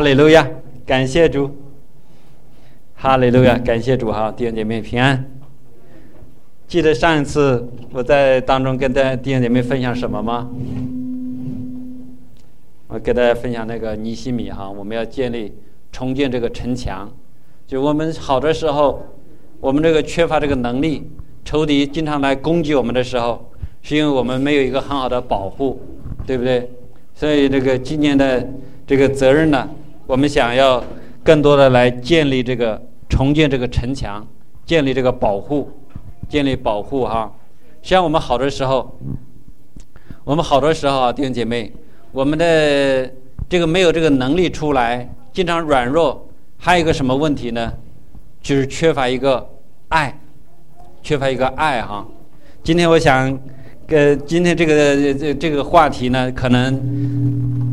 哈利路亚，感谢主。哈利路亚，感谢主哈，弟兄姐妹平安。记得上一次我在当中跟大家弟兄姐妹分享什么吗？我给大家分享那个尼西米哈，我们要建立重建这个城墙。就我们好的时候，我们这个缺乏这个能力，仇敌经常来攻击我们的时候，是因为我们没有一个很好的保护，对不对？所以这个今年的这个责任呢，我们想要更多的来建立这个重建这个城墙，建立这个保护。建立保护哈，像我们好的时候，我们好多时候啊，弟兄姐妹，我们的这个没有这个能力出来，经常软弱，还有一个什么问题呢？就是缺乏一个爱，缺乏一个爱哈。今天我想，呃，今天这个这这个话题呢，可能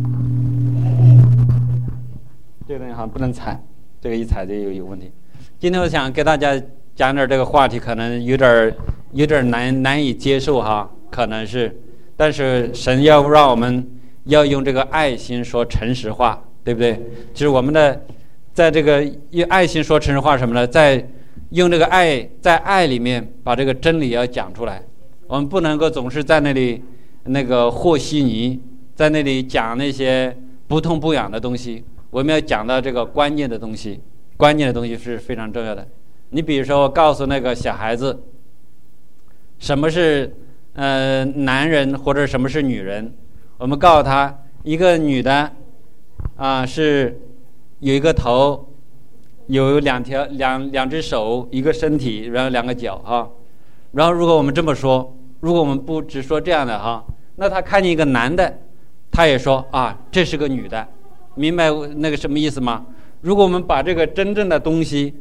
这个东西好像不能踩，这个一踩就有有问题。今天我想给大家。讲点这个话题可能有点有点难难以接受哈，可能是，但是神要让我们要用这个爱心说诚实话，对不对？就是我们的在这个用爱心说诚实话什么呢？在用这个爱在爱里面把这个真理要讲出来。我们不能够总是在那里那个和稀泥，在那里讲那些不痛不痒的东西。我们要讲到这个关键的东西，关键的东西是非常重要的。你比如说，我告诉那个小孩子，什么是呃男人或者什么是女人？我们告诉他，一个女的啊是有一个头，有两条两两只手，一个身体，然后两个脚哈。然后如果我们这么说，如果我们不只说这样的哈，那他看见一个男的，他也说啊这是个女的，明白那个什么意思吗？如果我们把这个真正的东西。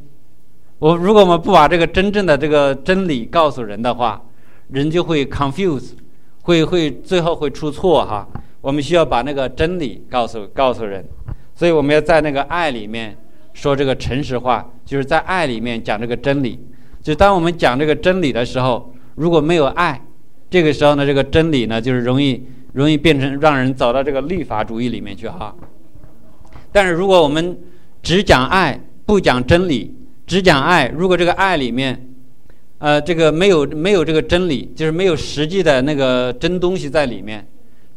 我如果我们不把这个真正的这个真理告诉人的话，人就会 confuse，会会最后会出错哈。我们需要把那个真理告诉告诉人，所以我们要在那个爱里面说这个诚实话，就是在爱里面讲这个真理。就当我们讲这个真理的时候，如果没有爱，这个时候呢，这个真理呢就是容易容易变成让人走到这个律法主义里面去哈。但是如果我们只讲爱，不讲真理。只讲爱，如果这个爱里面，呃，这个没有没有这个真理，就是没有实际的那个真东西在里面，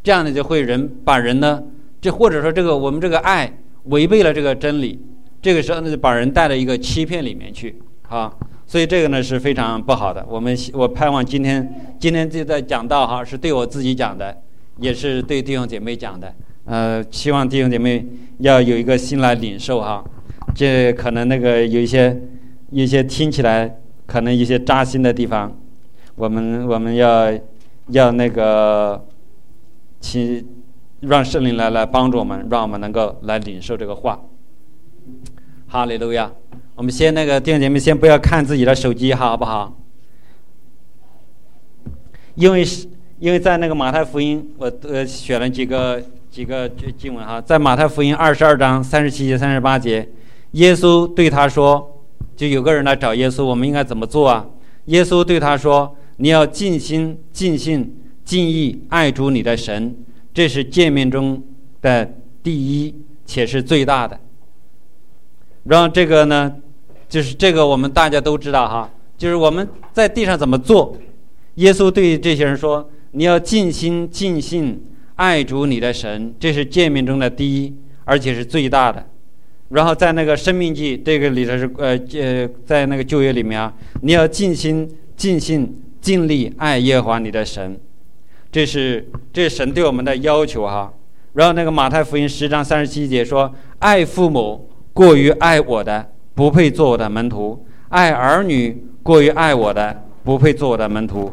这样呢就会人把人呢，这或者说这个我们这个爱违背了这个真理，这个时候呢就把人带到一个欺骗里面去啊，所以这个呢是非常不好的。我们我盼望今天今天就在讲道哈，是对我自己讲的，也是对弟兄姐妹讲的，呃，希望弟兄姐妹要有一个心来领受哈。这可能那个有一些，一些听起来可能一些扎心的地方，我们我们要要那个，请让圣灵来来帮助我们，让我们能够来领受这个话。哈利路亚！我们先那个弟兄姐妹先不要看自己的手机，好不好？因为是因为在那个马太福音，我呃选了几个几个经文哈，在马太福音二十二章三十七节、三十八节。耶稣对他说：“就有个人来找耶稣，我们应该怎么做啊？”耶稣对他说：“你要尽心、尽性、尽意爱主你的神，这是诫命中的第一，且是最大的。”然后这个呢，就是这个我们大家都知道哈，就是我们在地上怎么做。耶稣对这些人说：“你要尽心、尽性爱主你的神，这是诫命中的第一，而且是最大的。”然后在那个生命记这个里头是呃呃在那个旧约里面啊，你要尽心尽心尽力爱耶和华你的神，这是这神对我们的要求哈。然后那个马太福音十章三十七节说，爱父母过于爱我的，不配做我的门徒；爱儿女过于爱我的，不配做我的门徒。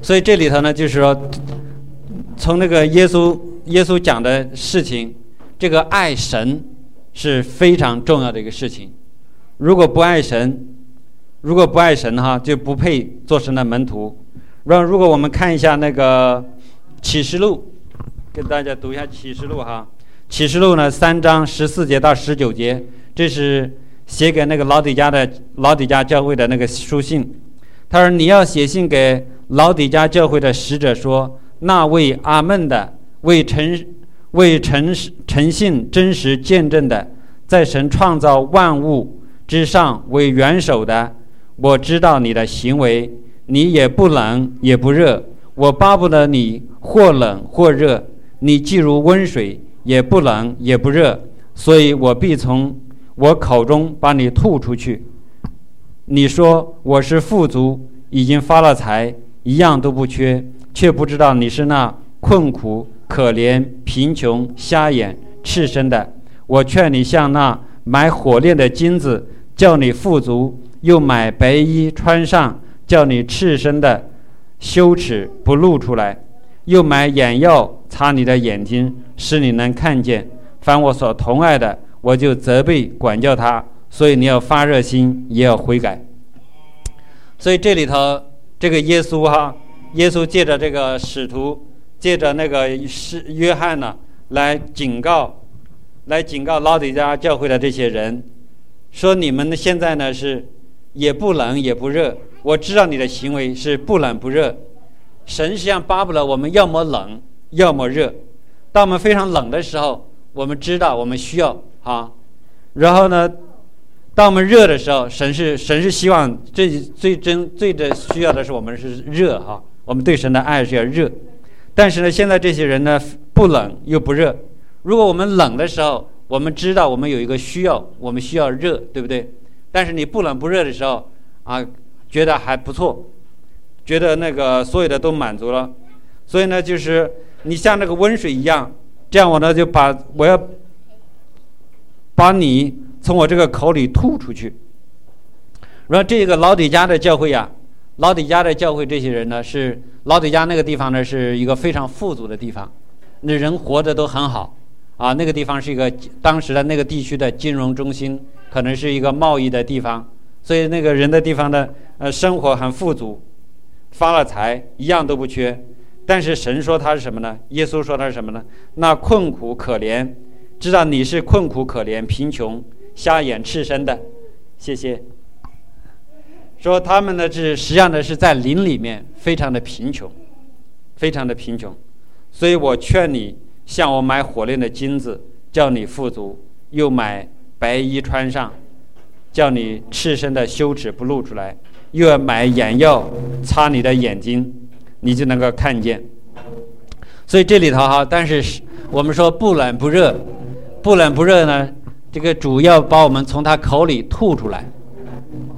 所以这里头呢，就是说，从那个耶稣耶稣讲的事情，这个爱神。是非常重要的一个事情。如果不爱神，如果不爱神哈，就不配做神的门徒。让如果我们看一下那个启示录，跟大家读一下启示录哈。启示录呢，三章十四节到十九节，这是写给那个老底家的老底家教会的那个书信。他说：“你要写信给老底家教会的使者说，那位阿门的，为诚为诚实诚信真实见证的，在神创造万物之上为元首的。我知道你的行为，你也不冷也不热。我巴不得你或冷或热，你既如温水，也不冷也不热，所以我必从我口中把你吐出去。你说我是富足，已经发了财，一样都不缺，却不知道你是那困苦、可怜、贫穷、瞎眼、赤身的。我劝你像那买火炼的金子，叫你富足；又买白衣穿上，叫你赤身的羞耻不露出来；又买眼药擦你的眼睛，使你能看见。凡我所疼爱的，我就责备管教他。所以你要发热心，也要悔改。所以这里头，这个耶稣哈，耶稣借着这个使徒，借着那个是约翰呢，来警告，来警告老底家教会的这些人，说你们现在呢是也不冷也不热。我知道你的行为是不冷不热，神实际上巴不得我们要么冷，要么热。当我们非常冷的时候，我们知道我们需要哈，然后呢？当我们热的时候，神是神是希望最最真最的需要的是我们是热哈，我们对神的爱是要热。但是呢，现在这些人呢不冷又不热。如果我们冷的时候，我们知道我们有一个需要，我们需要热，对不对？但是你不冷不热的时候啊，觉得还不错，觉得那个所有的都满足了。所以呢，就是你像那个温水一样，这样我呢就把我要把你。从我这个口里吐出去。然后这个老底家的教会呀，老底家的教会这些人呢，是老底家那个地方呢，是一个非常富足的地方，那人活得都很好啊。那个地方是一个当时的那个地区的金融中心，可能是一个贸易的地方，所以那个人的地方呢，呃，生活很富足，发了财，一样都不缺。但是神说他是什么呢？耶稣说他是什么呢？那困苦可怜，知道你是困苦可怜、贫穷。瞎眼赤身的，谢谢。说他们呢是实际上呢是在林里面非常的贫穷，非常的贫穷，所以我劝你向我买火炼的金子，叫你富足；又买白衣穿上，叫你赤身的羞耻不露出来；又要买眼药擦你的眼睛，你就能够看见。所以这里头哈，但是我们说不冷不热，不冷不热呢。这个主要把我们从他口里吐出来，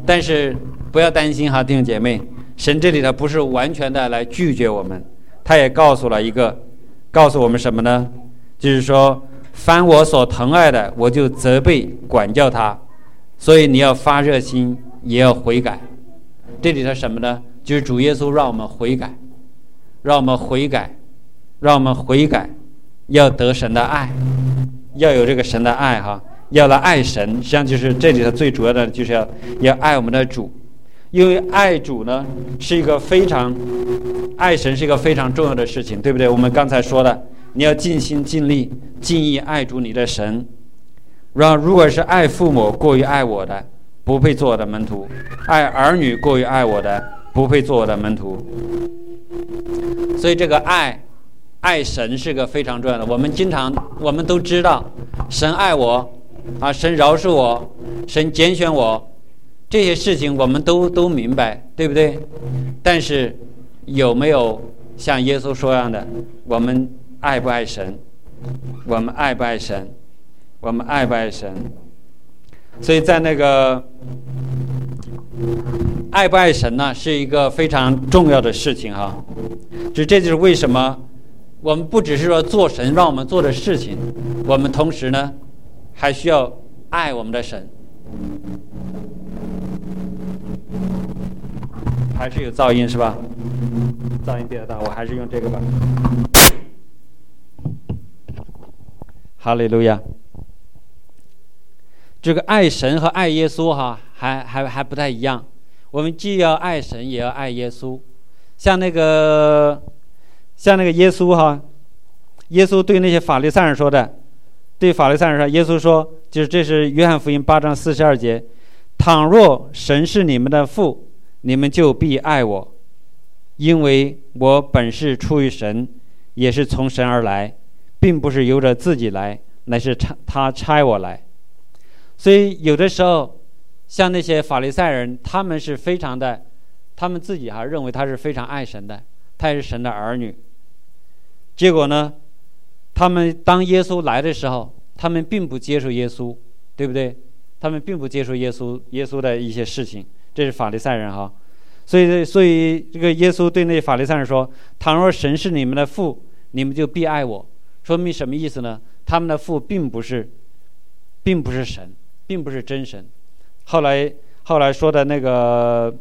但是不要担心哈，弟兄姐妹，神这里头不是完全的来拒绝我们，他也告诉了一个，告诉我们什么呢？就是说，凡我所疼爱的，我就责备管教他，所以你要发热心，也要悔改。这里头什么呢？就是主耶稣让我们悔改，让我们悔改，让我们悔改，要得神的爱，要有这个神的爱哈。要来爱神，实际上就是这里头最主要的，就是要要爱我们的主，因为爱主呢是一个非常爱神是一个非常重要的事情，对不对？我们刚才说的，你要尽心尽力尽意爱主你的神。然后，如果是爱父母过于爱我的，不配做我的门徒；爱儿女过于爱我的，不配做我的门徒。所以，这个爱爱神是个非常重要的。我们经常我们都知道，神爱我。啊，神饶恕我，神拣选我，这些事情我们都都明白，对不对？但是有没有像耶稣说样的，我们爱不爱神？我们爱不爱神？我们爱不爱神？所以在那个爱不爱神呢，是一个非常重要的事情哈。就这就是为什么我们不只是说做神让我们做的事情，我们同时呢。还需要爱我们的神，还是有噪音是吧？噪音比较大，我还是用这个吧。哈利路亚。这个爱神和爱耶稣哈，还还还不太一样。我们既要爱神，也要爱耶稣。像那个，像那个耶稣哈，耶稣对那些法利赛人说的。对法律赛人说：“耶稣说，就是这是约翰福音八章四十二节。倘若神是你们的父，你们就必爱我，因为我本是出于神，也是从神而来，并不是由着自己来，乃是差他差我来。所以有的时候，像那些法利赛人，他们是非常的，他们自己哈认为他是非常爱神的，他也是神的儿女。结果呢，他们当耶稣来的时候，他们并不接受耶稣，对不对？他们并不接受耶稣耶稣的一些事情，这是法利赛人哈。所以，所以这个耶稣对那法利赛人说：“倘若神是你们的父，你们就必爱我。”说明什么意思呢？他们的父并不是，并不是神，并不是真神。后来，后来说的那个，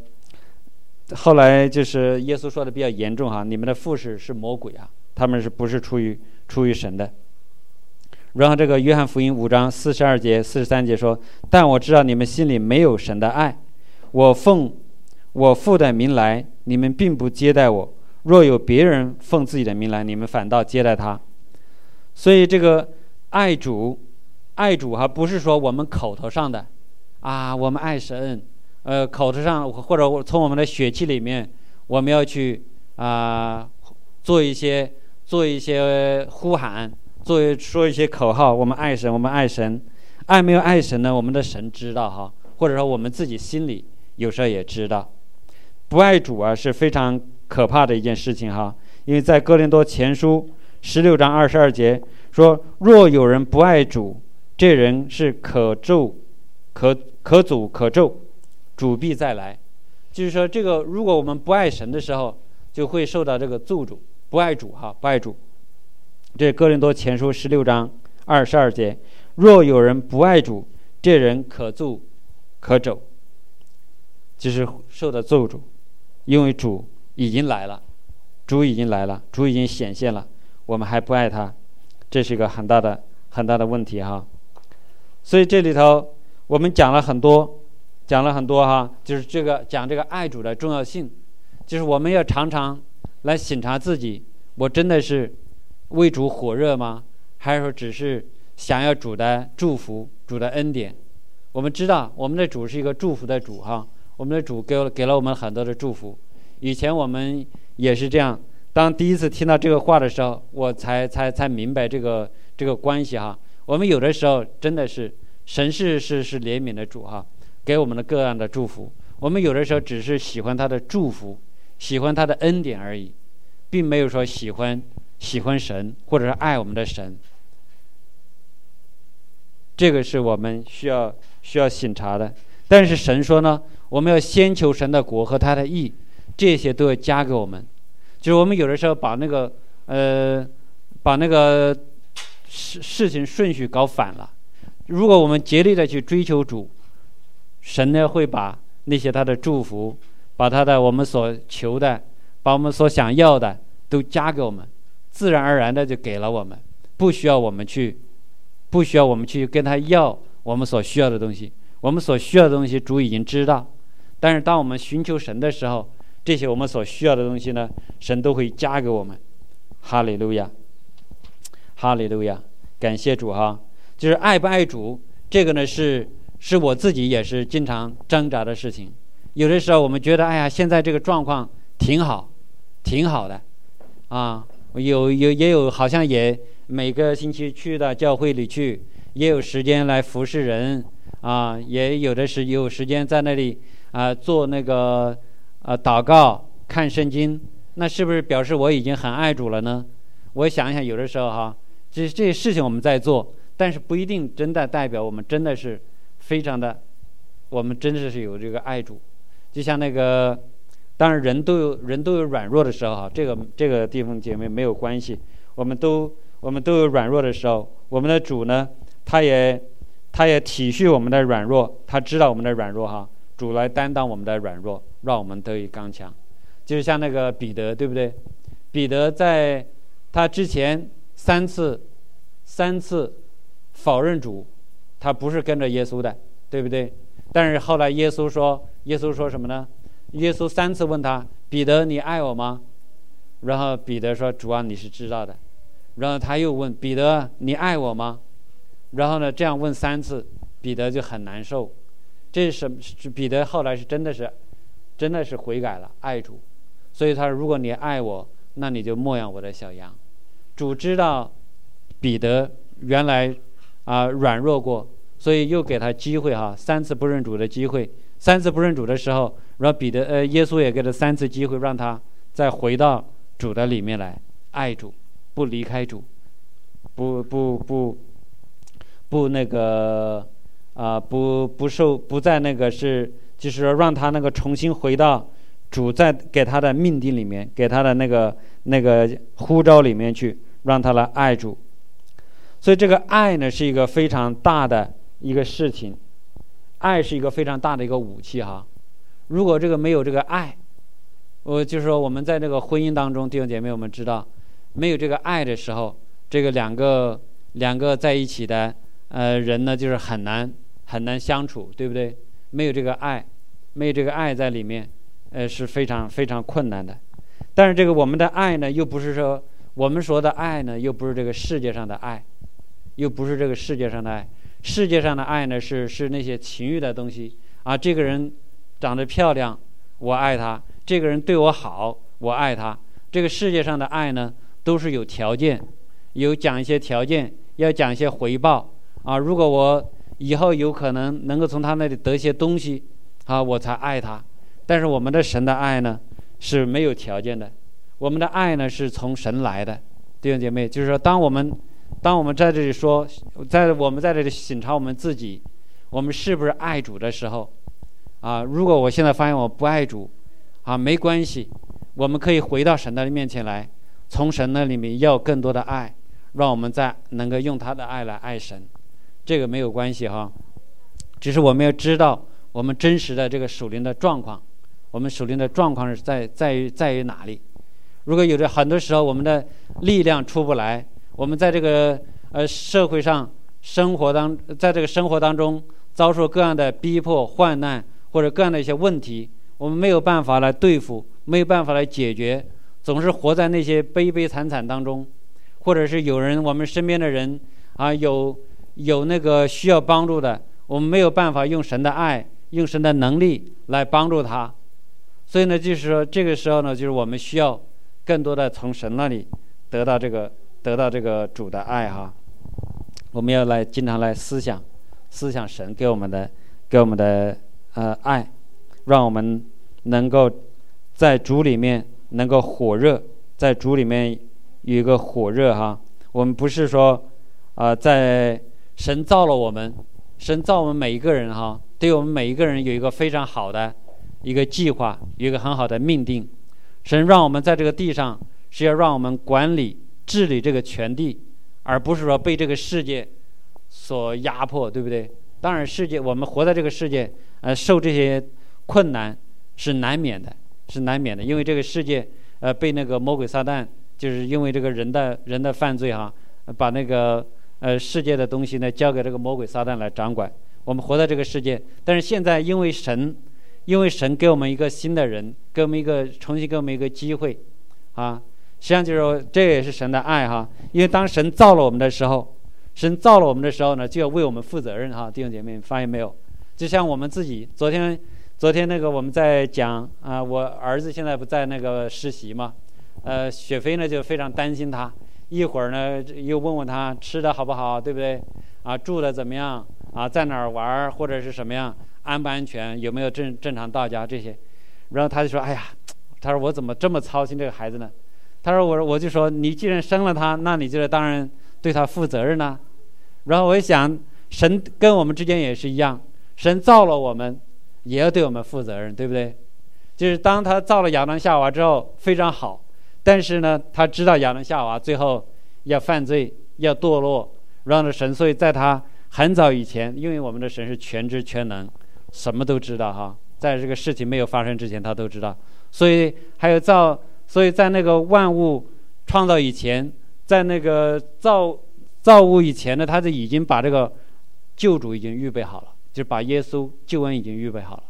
后来就是耶稣说的比较严重哈，你们的父是是魔鬼啊，他们是不是出于出于神的？然后这个约翰福音五章四十二节、四十三节说：“但我知道你们心里没有神的爱，我奉。”我父的名来，你们并不接待我；若有别人奉自己的名来，你们反倒接待他。所以这个爱主，爱主哈，不是说我们口头上的啊，我们爱神，呃，口头上或者从我们的血气里面，我们要去啊做一些做一些呼喊，做说一些口号，我们爱神，我们爱神，爱没有爱神呢？我们的神知道哈，或者说我们自己心里有时候也知道。不爱主啊，是非常可怕的一件事情哈。因为在哥林多前书十六章二十二节说：“若有人不爱主，这人是可咒、可可诅、可咒，主必再来。”就是说，这个如果我们不爱神的时候，就会受到这个咒诅。不爱主哈，不爱主。这哥林多前书十六章二十二节：“若有人不爱主，这人可咒、可咒，就是受到咒诅。”因为主已经来了，主已经来了，主已经显现了，我们还不爱他，这是一个很大的很大的问题哈。所以这里头我们讲了很多，讲了很多哈，就是这个讲这个爱主的重要性，就是我们要常常来审查自己，我真的是为主火热吗？还是说只是想要主的祝福、主的恩典？我们知道我们的主是一个祝福的主哈。我们的主给了给了我们很多的祝福，以前我们也是这样。当第一次听到这个话的时候，我才才才明白这个这个关系哈。我们有的时候真的是神是是是怜悯的主哈，给我们的各样的祝福。我们有的时候只是喜欢他的祝福，喜欢他的恩典而已，并没有说喜欢喜欢神或者是爱我们的神。这个是我们需要需要审查的。但是神说呢？我们要先求神的国和他的义，这些都要加给我们。就是我们有的时候把那个呃，把那个事事情顺序搞反了。如果我们竭力的去追求主，神呢会把那些他的祝福，把他的我们所求的，把我们所想要的都加给我们，自然而然的就给了我们，不需要我们去，不需要我们去跟他要我们所需要的东西。我们所需要的东西，主已经知道。但是，当我们寻求神的时候，这些我们所需要的东西呢，神都会加给我们。哈利路亚，哈利路亚，感谢主哈！就是爱不爱主，这个呢是是我自己也是经常挣扎的事情。有的时候我们觉得，哎呀，现在这个状况挺好，挺好的，啊，有有也有，好像也每个星期去到教会里去，也有时间来服侍人，啊，也有的是有时间在那里。啊，做那个啊，祷告、看圣经，那是不是表示我已经很爱主了呢？我想一想，有的时候哈，这这些事情我们在做，但是不一定真的代表我们真的是非常的，我们真的是有这个爱主。就像那个，当然人都有人都有软弱的时候哈，这个这个地方姐妹没有关系，我们都我们都有软弱的时候，我们的主呢，他也他也体恤我们的软弱，他知道我们的软弱哈。主来担当我们的软弱，让我们得以刚强，就是像那个彼得，对不对？彼得在他之前三次、三次否认主，他不是跟着耶稣的，对不对？但是后来耶稣说，耶稣说什么呢？耶稣三次问他：“彼得，你爱我吗？”然后彼得说：“主啊，你是知道的。”然后他又问彼得：“你爱我吗？”然后呢，这样问三次，彼得就很难受。这是是彼得后来是真的是，真的是悔改了，爱主，所以他说：“如果你爱我，那你就牧养我的小羊。”主知道，彼得原来啊软弱过，所以又给他机会哈，三次不认主的机会。三次不认主的时候，然后彼得呃耶稣也给他三次机会，让他再回到主的里面来爱主，不离开主，不不不不那个啊不不受不在那个是就是说让他那个重新回到主在给他的命定里面，给他的那个那个呼召里面去，让他来爱主。所以这个爱呢是一个非常大的一个事情。爱是一个非常大的一个武器哈，如果这个没有这个爱，我就是说我们在这个婚姻当中，弟兄姐妹，我们知道，没有这个爱的时候，这个两个两个在一起的呃人呢，就是很难很难相处，对不对？没有这个爱，没有这个爱在里面，呃是非常非常困难的。但是这个我们的爱呢，又不是说我们说的爱呢，又不是这个世界上的爱，又不是这个世界上的爱。世界上的爱呢，是是那些情欲的东西啊。这个人长得漂亮，我爱他；这个人对我好，我爱他。这个世界上的爱呢，都是有条件，有讲一些条件，要讲一些回报啊。如果我以后有可能能够从他那里得一些东西啊，我才爱他。但是我们的神的爱呢，是没有条件的。我们的爱呢，是从神来的，弟兄姐妹，就是说，当我们。当我们在这里说，在我们在这里审查我们自己，我们是不是爱主的时候，啊，如果我现在发现我不爱主，啊，没关系，我们可以回到神的面前来，从神那里面要更多的爱，让我们再能够用他的爱来爱神，这个没有关系哈，只是我们要知道我们真实的这个属灵的状况，我们属灵的状况是在在于在于哪里？如果有的很多时候我们的力量出不来。我们在这个呃社会上生活当，在这个生活当中遭受各样的逼迫、患难或者各样的一些问题，我们没有办法来对付，没有办法来解决，总是活在那些悲悲惨惨当中，或者是有人我们身边的人啊有有那个需要帮助的，我们没有办法用神的爱、用神的能力来帮助他，所以呢，就是说这个时候呢，就是我们需要更多的从神那里得到这个。得到这个主的爱哈，我们要来经常来思想，思想神给我们的，给我们的呃爱，让我们能够在主里面能够火热，在主里面有一个火热哈。我们不是说啊，在神造了我们，神造我们每一个人哈，对我们每一个人有一个非常好的一个计划，有一个很好的命定。神让我们在这个地上是要让我们管理。治理这个全地，而不是说被这个世界所压迫，对不对？当然，世界我们活在这个世界，呃，受这些困难是难免的，是难免的。因为这个世界，呃，被那个魔鬼撒旦，就是因为这个人的人的犯罪哈，把那个呃世界的东西呢交给这个魔鬼撒旦来掌管。我们活在这个世界，但是现在因为神，因为神给我们一个新的人，给我们一个重新给我们一个机会，啊。实际上就是说，这也是神的爱哈。因为当神造了我们的时候，神造了我们的时候呢，就要为我们负责任哈。弟兄姐妹，发现没有？就像我们自己，昨天，昨天那个我们在讲啊，我儿子现在不在那个实习嘛，呃，雪飞呢就非常担心他，一会儿呢又问问他吃的好不好，对不对？啊，住的怎么样？啊，在哪儿玩或者是什么样？安不安全？有没有正正常到家这些？然后他就说：“哎呀，他说我怎么这么操心这个孩子呢？”他说：“我我就说，你既然生了他，那你就当然对他负责任了。然后我一想，神跟我们之间也是一样，神造了我们，也要对我们负责任，对不对？就是当他造了亚当夏娃之后非常好，但是呢，他知道亚当夏娃最后要犯罪，要堕落，让着神，所以在他很早以前，因为我们的神是全知全能，什么都知道哈，在这个事情没有发生之前，他都知道，所以还有造。”所以在那个万物创造以前，在那个造造物以前呢，他就已经把这个救主已经预备好了，就是把耶稣救恩已经预备好了。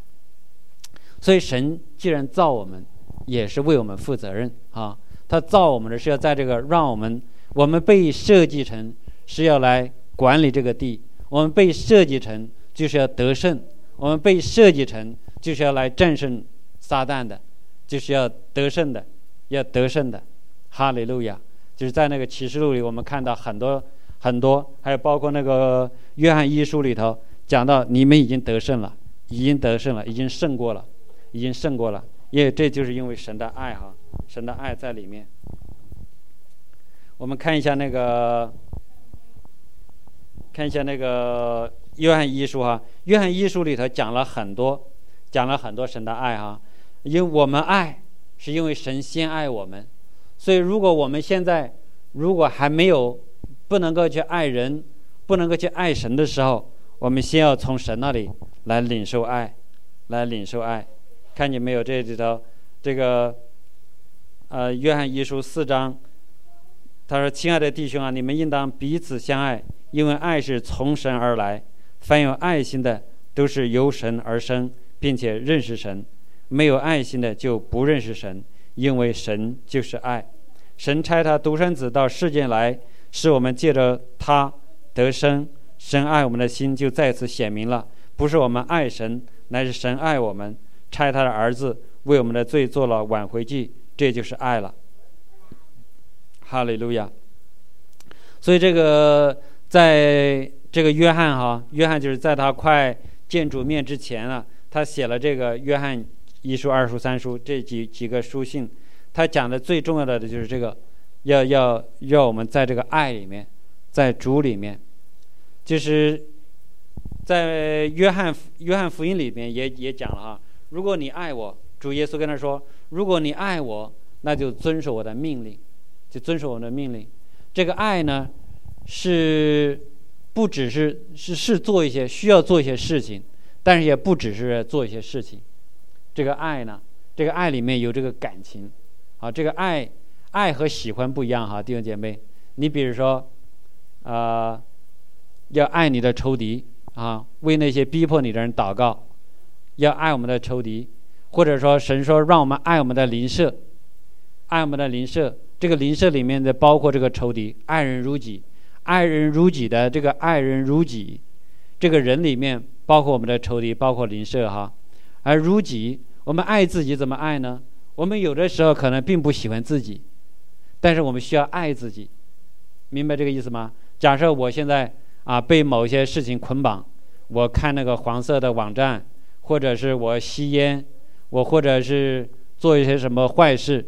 所以神既然造我们，也是为我们负责任啊。他造我们的是要在这个让我们，我们被设计成是要来管理这个地，我们被设计成就是要得胜，我们被设计成就是要来战胜撒旦的，就是要得胜的。要得胜的，哈利路亚！就是在那个启示录里，我们看到很多很多，还有包括那个约翰一书里头讲到，你们已经得胜了，已经得胜了，已经胜过了，已经胜过了，因为这就是因为神的爱哈，神的爱在里面。我们看一下那个，看一下那个约翰一书哈，约翰一书里头讲了很多，讲了很多神的爱哈，因为我们爱是因为神先爱我们，所以如果我们现在如果还没有。不能够去爱人，不能够去爱神的时候，我们先要从神那里来领受爱，来领受爱。看见没有？这里头，这个，呃，约翰一书四章，他说：“亲爱的弟兄啊，你们应当彼此相爱，因为爱是从神而来。凡有爱心的，都是由神而生，并且认识神；没有爱心的，就不认识神，因为神就是爱。神差他独生子到世间来。”是我们借着他得生，神爱我们的心就再次显明了。不是我们爱神，乃是神爱我们，差他的儿子为我们的罪做了挽回祭，这就是爱了。哈利路亚。所以这个在这个约翰哈，约翰就是在他快见主面之前啊，他写了这个约翰一书、二书、三书这几几个书信，他讲的最重要的就是这个。要要要我们在这个爱里面，在主里面，就是在约翰约翰福音里面也也讲了哈，如果你爱我，主耶稣跟他说，如果你爱我，那就遵守我的命令，就遵守我的命令。这个爱呢，是不只是是是做一些需要做一些事情，但是也不只是做一些事情。这个爱呢，这个爱里面有这个感情，啊，这个爱。爱和喜欢不一样哈，弟兄姐妹，你比如说，啊，要爱你的仇敌啊，为那些逼迫你的人祷告，要爱我们的仇敌，或者说神说让我们爱我们的邻舍，爱我们的邻舍，这个邻舍里面的包括这个仇敌，爱人如己，爱人如己的这个爱人如己，这个人里面包括我们的仇敌，包括邻舍哈，而如己，我们爱自己怎么爱呢？我们有的时候可能并不喜欢自己。但是我们需要爱自己，明白这个意思吗？假设我现在啊被某些事情捆绑，我看那个黄色的网站，或者是我吸烟，我或者是做一些什么坏事，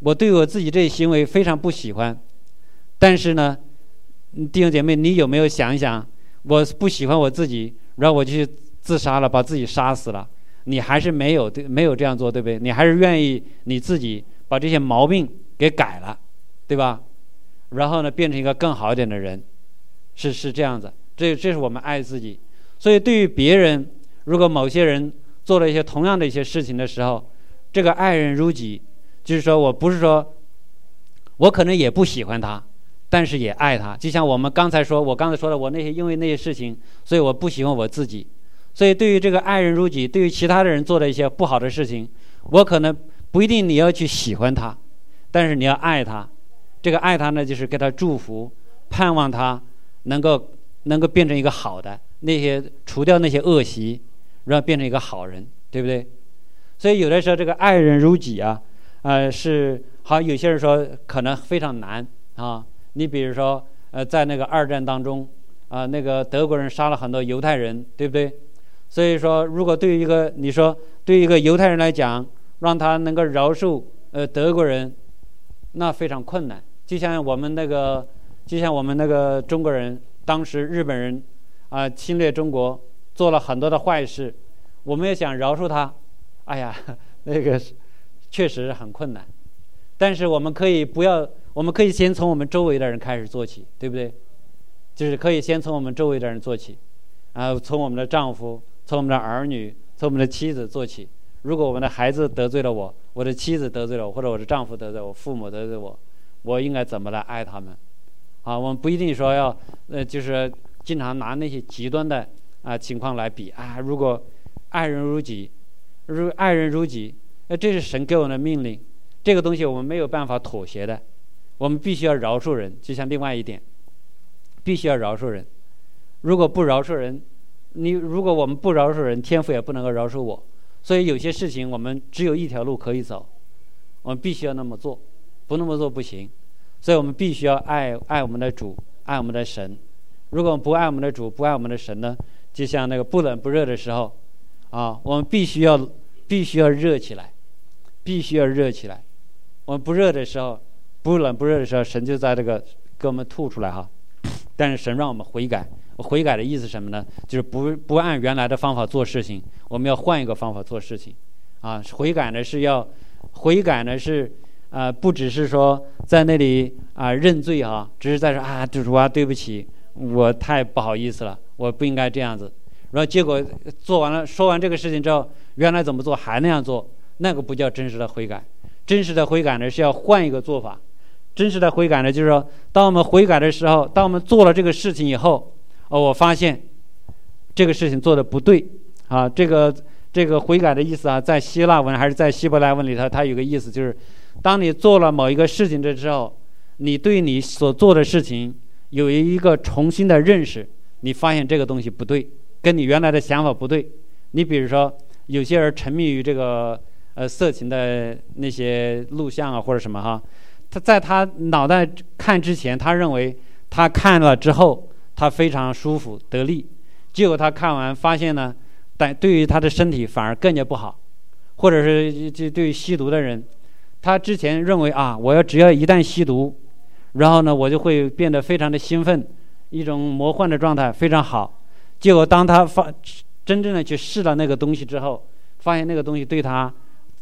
我对我自己这些行为非常不喜欢。但是呢，弟兄姐妹，你有没有想一想，我不喜欢我自己，然后我就去自杀了，把自己杀死了？你还是没有对没有这样做，对不对？你还是愿意你自己把这些毛病。给改了，对吧？然后呢，变成一个更好一点的人，是是这样子。这这是我们爱自己。所以对于别人，如果某些人做了一些同样的一些事情的时候，这个爱人如己，就是说我不是说，我可能也不喜欢他，但是也爱他。就像我们刚才说，我刚才说的，我那些因为那些事情，所以我不喜欢我自己。所以对于这个爱人如己，对于其他的人做的一些不好的事情，我可能不一定你要去喜欢他。但是你要爱他，这个爱他呢，就是给他祝福，盼望他能够能够变成一个好的，那些除掉那些恶习，让变成一个好人，对不对？所以有的时候这个爱人如己啊，呃，是好。有些人说可能非常难啊。你比如说，呃，在那个二战当中啊，那个德国人杀了很多犹太人，对不对？所以说，如果对于一个你说对于一个犹太人来讲，让他能够饶恕呃德国人。那非常困难，就像我们那个，就像我们那个中国人，当时日本人啊侵略中国，做了很多的坏事，我们也想饶恕他，哎呀，那个确实很困难。但是我们可以不要，我们可以先从我们周围的人开始做起，对不对？就是可以先从我们周围的人做起，啊，从我们的丈夫，从我们的儿女，从我们的妻子做起。如果我们的孩子得罪了我，我的妻子得罪了我，或者我的丈夫得罪我，父母得罪我，我应该怎么来爱他们？啊，我们不一定说要，呃，就是经常拿那些极端的啊情况来比啊。如果爱人如己，如爱人如己，那这是神给我们的命令，这个东西我们没有办法妥协的，我们必须要饶恕人。就像另外一点，必须要饶恕人。如果不饶恕人，你如果我们不饶恕人，天父也不能够饶恕我。所以有些事情我们只有一条路可以走，我们必须要那么做，不那么做不行。所以我们必须要爱爱我们的主，爱我们的神。如果不爱我们的主，不爱我们的神呢？就像那个不冷不热的时候，啊，我们必须要必须要热起来，必须要热起来。我们不热的时候，不冷不热的时候，神就在这个给我们吐出来哈。但是神让我们悔改，悔改的意思什么呢？就是不不按原来的方法做事情，我们要换一个方法做事情。啊，悔改呢是要悔改呢是啊，不只是说在那里啊认罪哈，只是在说啊主啊对不起，我太不好意思了，我不应该这样子。然后结果做完了说完这个事情之后，原来怎么做还那样做，那个不叫真实的悔改。真实的悔改呢是要换一个做法。真实的悔改呢就是说，当我们悔改的时候，当我们做了这个事情以后，哦，我发现这个事情做的不对啊，这个。这个悔改的意思啊，在希腊文还是在希伯来文里头，它有个意思，就是当你做了某一个事情的时候，你对你所做的事情有一个重新的认识，你发现这个东西不对，跟你原来的想法不对。你比如说，有些人沉迷于这个呃色情的那些录像啊或者什么哈，他在他脑袋看之前，他认为他看了之后他非常舒服得力，结果他看完发现呢。但对于他的身体反而更加不好，或者是就对于吸毒的人，他之前认为啊，我要只要一旦吸毒，然后呢，我就会变得非常的兴奋，一种魔幻的状态非常好。结果当他发真正的去试了那个东西之后，发现那个东西对他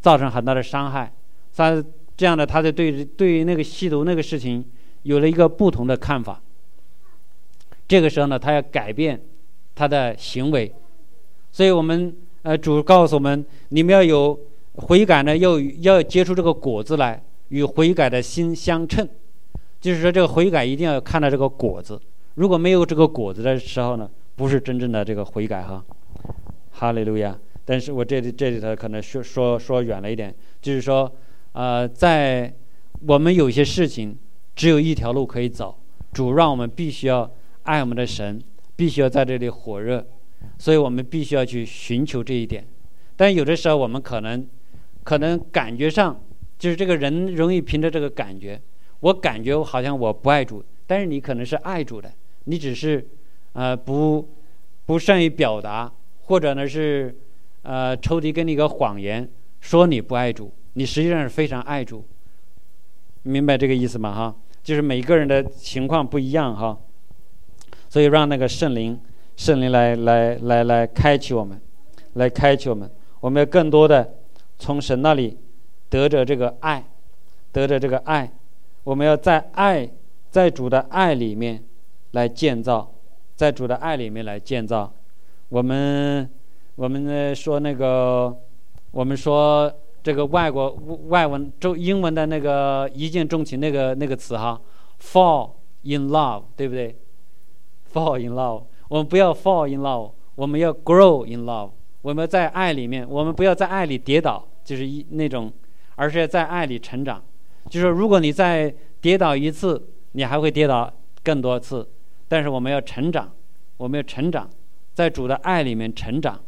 造成很大的伤害。他这样的，他就对对于那个吸毒那个事情有了一个不同的看法。这个时候呢，他要改变他的行为。所以我们呃主告诉我们，你们要有悔改呢，要要结出这个果子来，与悔改的心相称。就是说，这个悔改一定要看到这个果子。如果没有这个果子的时候呢，不是真正的这个悔改哈。哈利路亚！但是我这里这里头可能说说说远了一点，就是说，呃，在我们有些事情只有一条路可以走，主让我们必须要爱我们的神，必须要在这里火热。所以我们必须要去寻求这一点，但有的时候我们可能，可能感觉上就是这个人容易凭着这个感觉，我感觉好像我不爱主，但是你可能是爱主的，你只是，呃不，不善于表达，或者呢是，呃抽屉跟你一个谎言说你不爱主，你实际上是非常爱主，明白这个意思吗？哈，就是每个人的情况不一样哈，所以让那个圣灵。圣灵来来来来开启我们，来开启我们。我们要更多的从神那里得着这个爱，得着这个爱。我们要在爱，在主的爱里面来建造，在主的爱里面来建造。我们我们呢说那个，我们说这个外国外文中英文的那个一见钟情那个那个词哈，fall in love，对不对？fall in love。我们不要 fall in love，我们要 grow in love。我们在爱里面，我们不要在爱里跌倒，就是一那种，而是在爱里成长。就是，如果你再跌倒一次，你还会跌倒更多次。但是我们要成长，我们要成长，在主的爱里面成长，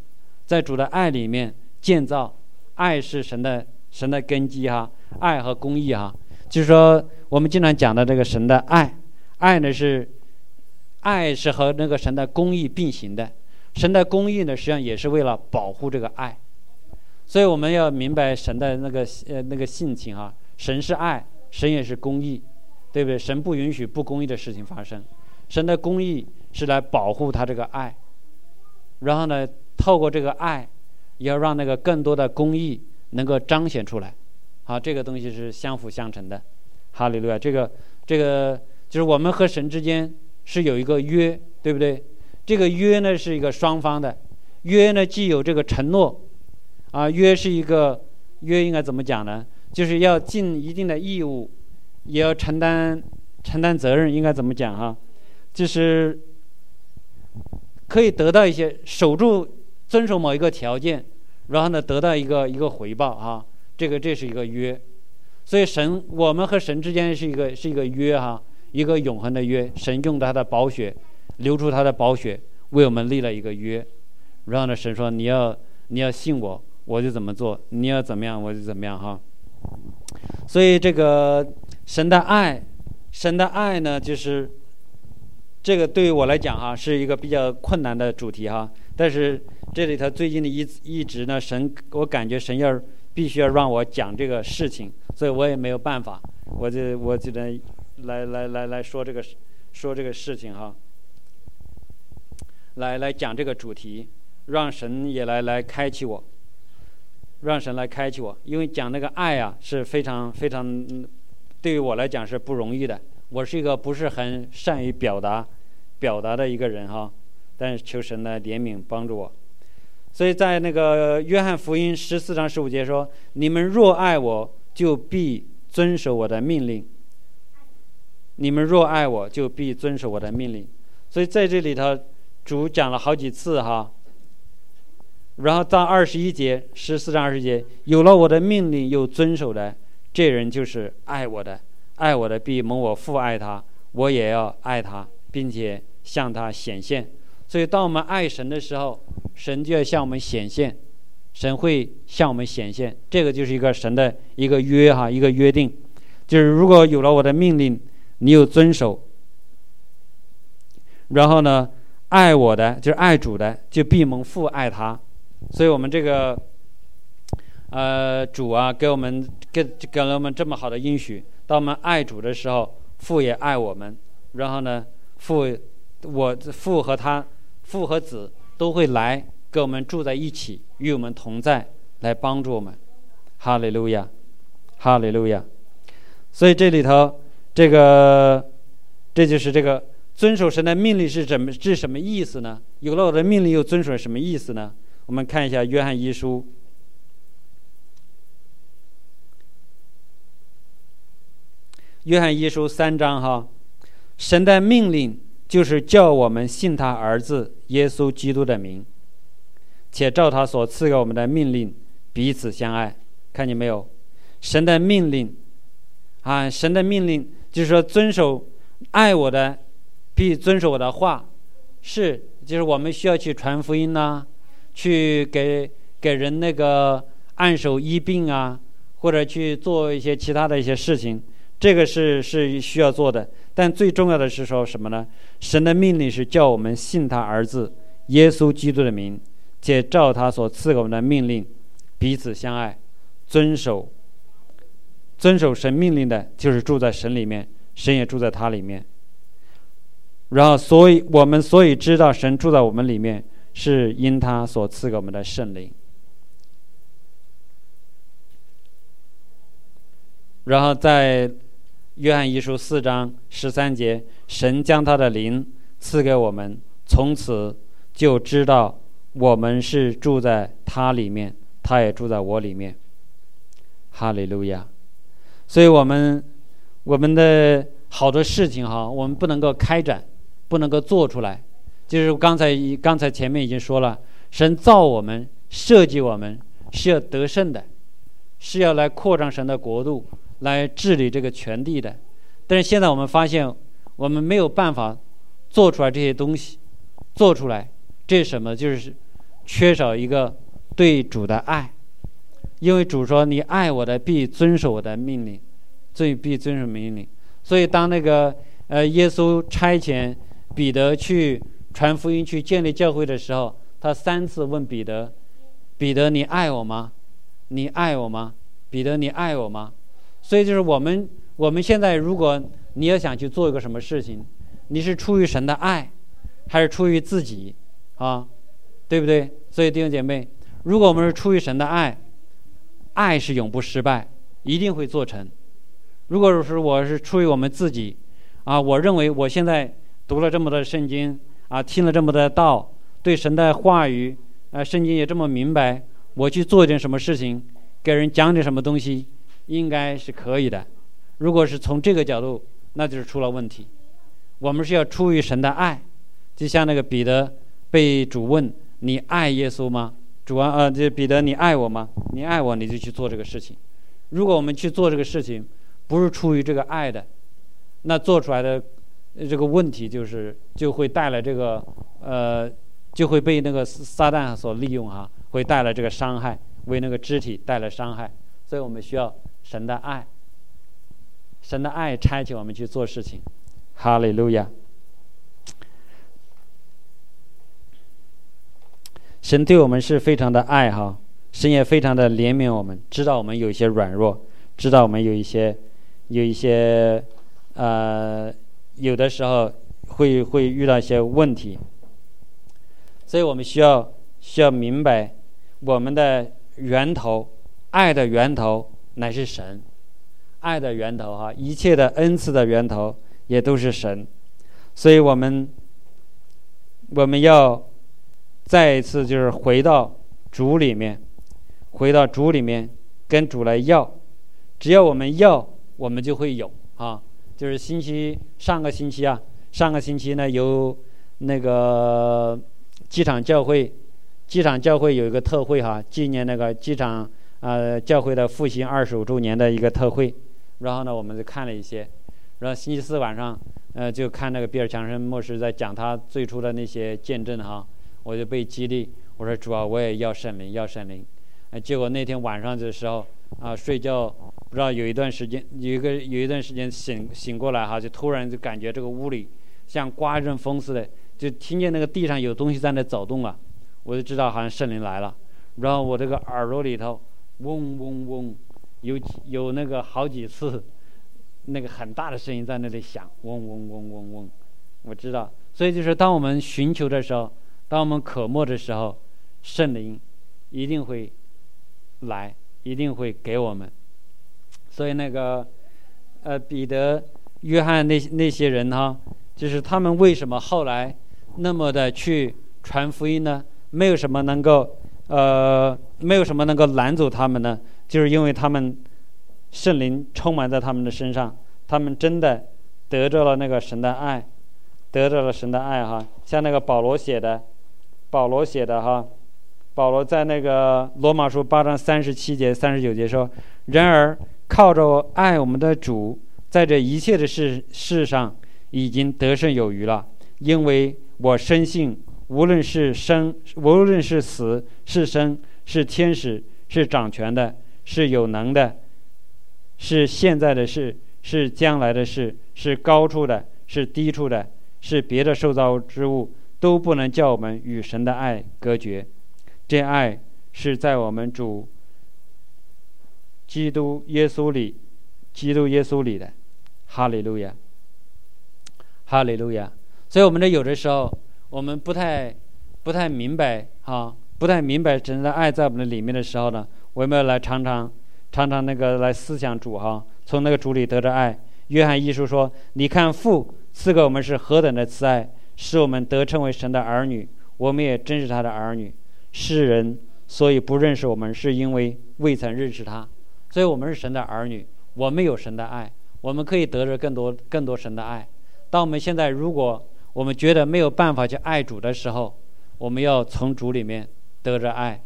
在主的爱里面建造。爱是神的神的根基哈，爱和公义哈。就是说，我们经常讲的这个神的爱，爱呢是。爱是和那个神的公义并行的，神的公义呢，实际上也是为了保护这个爱，所以我们要明白神的那个呃那个性情啊，神是爱，神也是公义，对不对？神不允许不公义的事情发生，神的公义是来保护他这个爱，然后呢，透过这个爱，要让那个更多的公义能够彰显出来，好，这个东西是相辅相成的，哈利路亚，这个这个就是我们和神之间。是有一个约，对不对？这个约呢是一个双方的约呢，既有这个承诺，啊，约是一个约应该怎么讲呢？就是要尽一定的义务，也要承担承担责任，应该怎么讲哈？就是可以得到一些守住遵守某一个条件，然后呢得到一个一个回报啊，这个这是一个约，所以神我们和神之间是一个是一个约哈。一个永恒的约，神用他的宝血，流出他的宝血，为我们立了一个约。然后呢，神说：“你要你要信我，我就怎么做；你要怎么样，我就怎么样。”哈。所以这个神的爱，神的爱呢，就是这个对于我来讲哈，是一个比较困难的主题哈。但是这里头最近的一一直呢，神我感觉神要必须要让我讲这个事情，所以我也没有办法，我就我只能来来来来说这个说这个事情哈，来来讲这个主题，让神也来来开启我，让神来开启我，因为讲那个爱啊是非常非常对于我来讲是不容易的。我是一个不是很善于表达、表达的一个人哈，但是求神的怜悯帮助我。所以在那个约翰福音十四章十五节说：“你们若爱我，就必遵守我的命令。你们若爱我，就必遵守我的命令。”所以在这里头，主讲了好几次哈。然后到二十一节，十四章二十节，有了我的命令又遵守的，这人就是爱我的。爱我的必蒙我父爱他，我也要爱他，并且向他显现。所以，当我们爱神的时候，神就要向我们显现，神会向我们显现。这个就是一个神的一个约哈，一个约定，就是如果有了我的命令，你有遵守，然后呢，爱我的就是爱主的，就必蒙父爱他。所以我们这个，呃，主啊，给我们给给了我们这么好的应许。当我们爱主的时候，父也爱我们。然后呢，父，我父和他，父和子都会来跟我们住在一起，与我们同在，来帮助我们。哈利路亚，哈利路亚。所以这里头，这个，这就是这个遵守神的命令是怎么是什么意思呢？有了我的命令又遵守什么意思呢？我们看一下约翰一书。约翰一书三章哈，神的命令就是叫我们信他儿子耶稣基督的名，且照他所赐给我们的命令彼此相爱。看见没有？神的命令啊，神的命令就是说遵守爱我的，必遵守我的话，是就是我们需要去传福音呐，去给给人那个按手医病啊，或者去做一些其他的一些事情。这个是是需要做的，但最重要的是说什么呢？神的命令是叫我们信他儿子耶稣基督的名，且照他所赐给我们的命令彼此相爱，遵守遵守神命令的，就是住在神里面，神也住在他里面。然后，所以我们所以知道神住在我们里面，是因他所赐给我们的圣灵。然后在。约翰一书四章十三节，神将他的灵赐给我们，从此就知道我们是住在他里面，他也住在我里面。哈利路亚！所以我们我们的好多事情哈，我们不能够开展，不能够做出来。就是刚才刚才前面已经说了，神造我们，设计我们是要得胜的，是要来扩张神的国度。来治理这个全地的，但是现在我们发现，我们没有办法做出来这些东西，做出来，这什么？就是缺少一个对主的爱，因为主说：“你爱我的，必遵守我的命令，遵必遵守命令。”所以当那个呃耶稣差遣彼得去传福音、去建立教会的时候，他三次问彼得：“彼得，你爱我吗？你爱我吗？彼得，你爱我吗？”所以就是我们，我们现在如果你要想去做一个什么事情，你是出于神的爱，还是出于自己，啊，对不对？所以弟兄姐妹，如果我们是出于神的爱，爱是永不失败，一定会做成。如果是我是出于我们自己，啊，我认为我现在读了这么多圣经，啊，听了这么多道，对神的话语，啊，圣经也这么明白，我去做一点什么事情，给人讲点什么东西。应该是可以的，如果是从这个角度，那就是出了问题。我们是要出于神的爱，就像那个彼得被主问：“你爱耶稣吗？”主啊，呃，这彼得，你爱我吗？你爱我，你就去做这个事情。如果我们去做这个事情，不是出于这个爱的，那做出来的这个问题就是就会带来这个呃，就会被那个撒旦所利用哈，会带来这个伤害，为那个肢体带来伤害。所以我们需要。神的爱神的爱差遣我们去做事情。哈利路亚。神对我们是非常的爱哈神也非常的怜悯我们知道我们有一些软弱知道我们有一些有一些呃有的时候会会遇到一些问题。所以我们需要需要明白我们的源头爱的源头乃是神，爱的源头哈，一切的恩赐的源头也都是神，所以我们我们要。再一次就是回到主里面，回到主里面跟主来要，只要我们要，我们就会有啊。就是星期上个星期啊，上个星期呢有那个机场教会，机场教会有一个特会哈，纪念那个机场呃教会的复兴二十五周年的一个特会。然后呢，我们就看了一些，然后星期四晚上呃就看那个比尔强生牧师在讲他最初的那些见证哈。我就被激励，我说主啊，我也要圣灵，要圣灵。哎，结果那天晚上的时候啊，睡觉不知道有一段时间，有一个有一段时间醒醒过来哈，就突然就感觉这个屋里像刮一阵风似的，就听见那个地上有东西在那走动啊，我就知道好像圣灵来了。然后我这个耳朵里头嗡嗡嗡，有有那个好几次那个很大的声音在那里响，嗡嗡嗡嗡嗡，我知道。所以就是当我们寻求的时候。当我们渴慕的时候，圣灵一定会来，一定会给我们。所以那个呃，彼得、约翰那那些人哈，就是他们为什么后来那么的去传福音呢？没有什么能够呃，没有什么能够拦阻他们呢？就是因为他们圣灵充满在他们的身上，他们真的得着了那个神的爱，得着了神的爱哈。像那个保罗写的。保罗写的哈，保罗在那个罗马书八章三十七节、三十九节说：“然而靠着爱我们的主，在这一切的事事上已经得胜有余了。因为我深信，无论是生，无论是死，是生，是天使，是掌权的，是有能的，是现在的事，是将来的事，是高处的，是低处的，是别的受造之物。”都不能叫我们与神的爱隔绝，这爱是在我们主基督耶稣里，基督耶稣里的，哈利路亚，哈利路亚。所以，我们这有的时候，我们不太不太明白哈，不太明白神的爱在我们的里面的时候呢，我们要来常常常常那个来思想主哈，从那个主里得着爱。约翰一书说：“你看父赐给我们是何等的慈爱。”使我们得称为神的儿女，我们也真是他的儿女。世人所以不认识我们，是因为未曾认识他。所以我们是神的儿女，我们有神的爱，我们可以得着更多更多神的爱。当我们现在如果我们觉得没有办法去爱主的时候，我们要从主里面得着爱，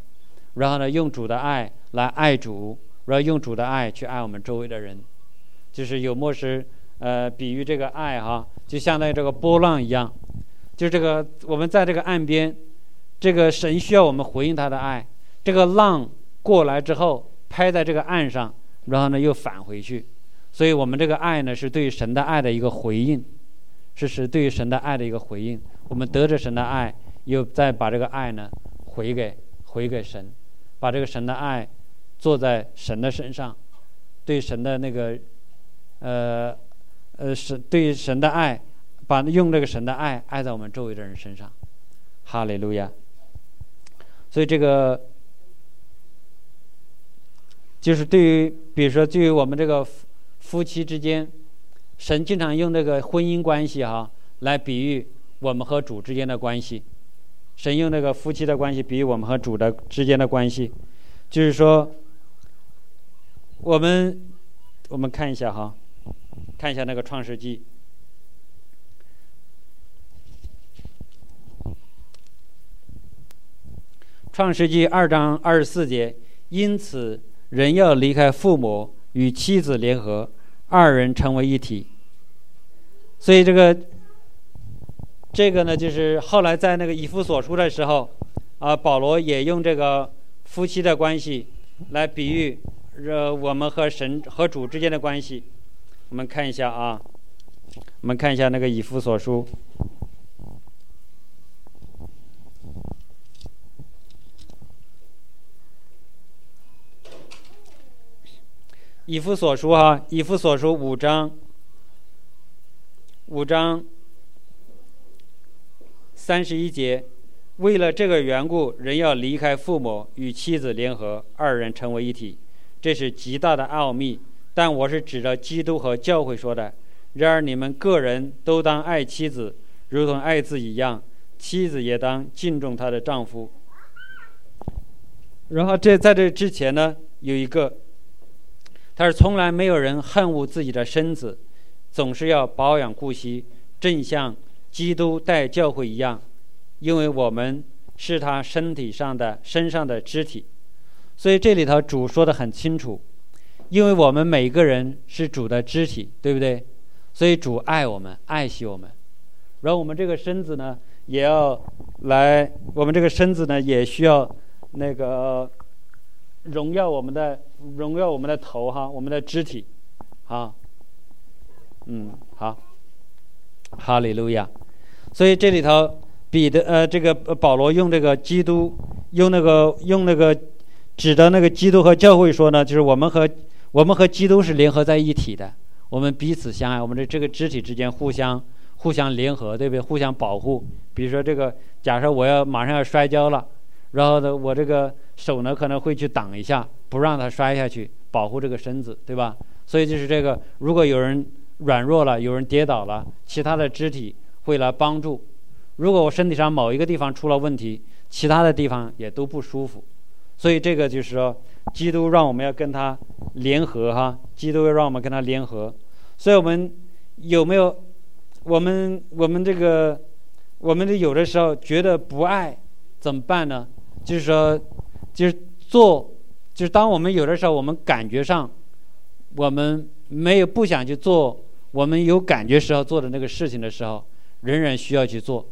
然后呢，用主的爱来爱主，然后用主的爱去爱我们周围的人，就是有牧师呃比喻这个爱哈，就相当于这个波浪一样。就这个，我们在这个岸边，这个神需要我们回应他的爱。这个浪过来之后，拍在这个岸上，然后呢又返回去。所以我们这个爱呢，是对神的爱的一个回应，是是对于神的爱的一个回应。我们得着神的爱，又再把这个爱呢回给回给神，把这个神的爱坐在神的身上，对神的那个呃呃神对神的爱。把用这个神的爱爱在我们周围的人身上，哈利路亚。所以这个就是对于，比如说，对于我们这个夫妻之间，神经常用这个婚姻关系哈来比喻我们和主之间的关系。神用那个夫妻的关系比喻我们和主的之间的关系，就是说，我们我们看一下哈，看一下那个创世纪。创世纪二章二十四节，因此人要离开父母，与妻子联合，二人成为一体。所以这个，这个呢，就是后来在那个以弗所书的时候，啊，保罗也用这个夫妻的关系来比喻，呃，我们和神和主之间的关系。我们看一下啊，我们看一下那个以弗所书。以弗所书哈，以弗所书五章，五章三十一节，为了这个缘故，人要离开父母，与妻子联合，二人成为一体，这是极大的奥秘。但我是指着基督和教会说的。然而你们个人都当爱妻子，如同爱自己一样；妻子也当敬重她的丈夫。然后这在这之前呢，有一个，他是从来没有人恨恶自己的身子，总是要保养顾惜，正像基督带教会一样，因为我们是他身体上的身上的肢体。所以这里头主说的很清楚。因为我们每个人是主的肢体，对不对？所以主爱我们，爱惜我们。然后我们这个身子呢，也要来，我们这个身子呢，也需要那个荣耀我们的荣耀我们的头哈，我们的肢体，啊，嗯，好，哈利路亚。所以这里头彼得呃，这个保罗用这个基督，用那个用那个指的那个基督和教会说呢，就是我们和。我们和基督是联合在一体的，我们彼此相爱，我们的这个肢体之间互相互相联合，对不对？互相保护。比如说这个，假设我要马上要摔跤了，然后呢，我这个手呢可能会去挡一下，不让它摔下去，保护这个身子，对吧？所以就是这个，如果有人软弱了，有人跌倒了，其他的肢体会来帮助。如果我身体上某一个地方出了问题，其他的地方也都不舒服。所以这个就是说。基督让我们要跟他联合哈，基督要让我们跟他联合，所以我们有没有我们我们这个我们的有的时候觉得不爱怎么办呢？就是说，就是做，就是当我们有的时候我们感觉上我们没有不想去做，我们有感觉时候做的那个事情的时候，仍然需要去做。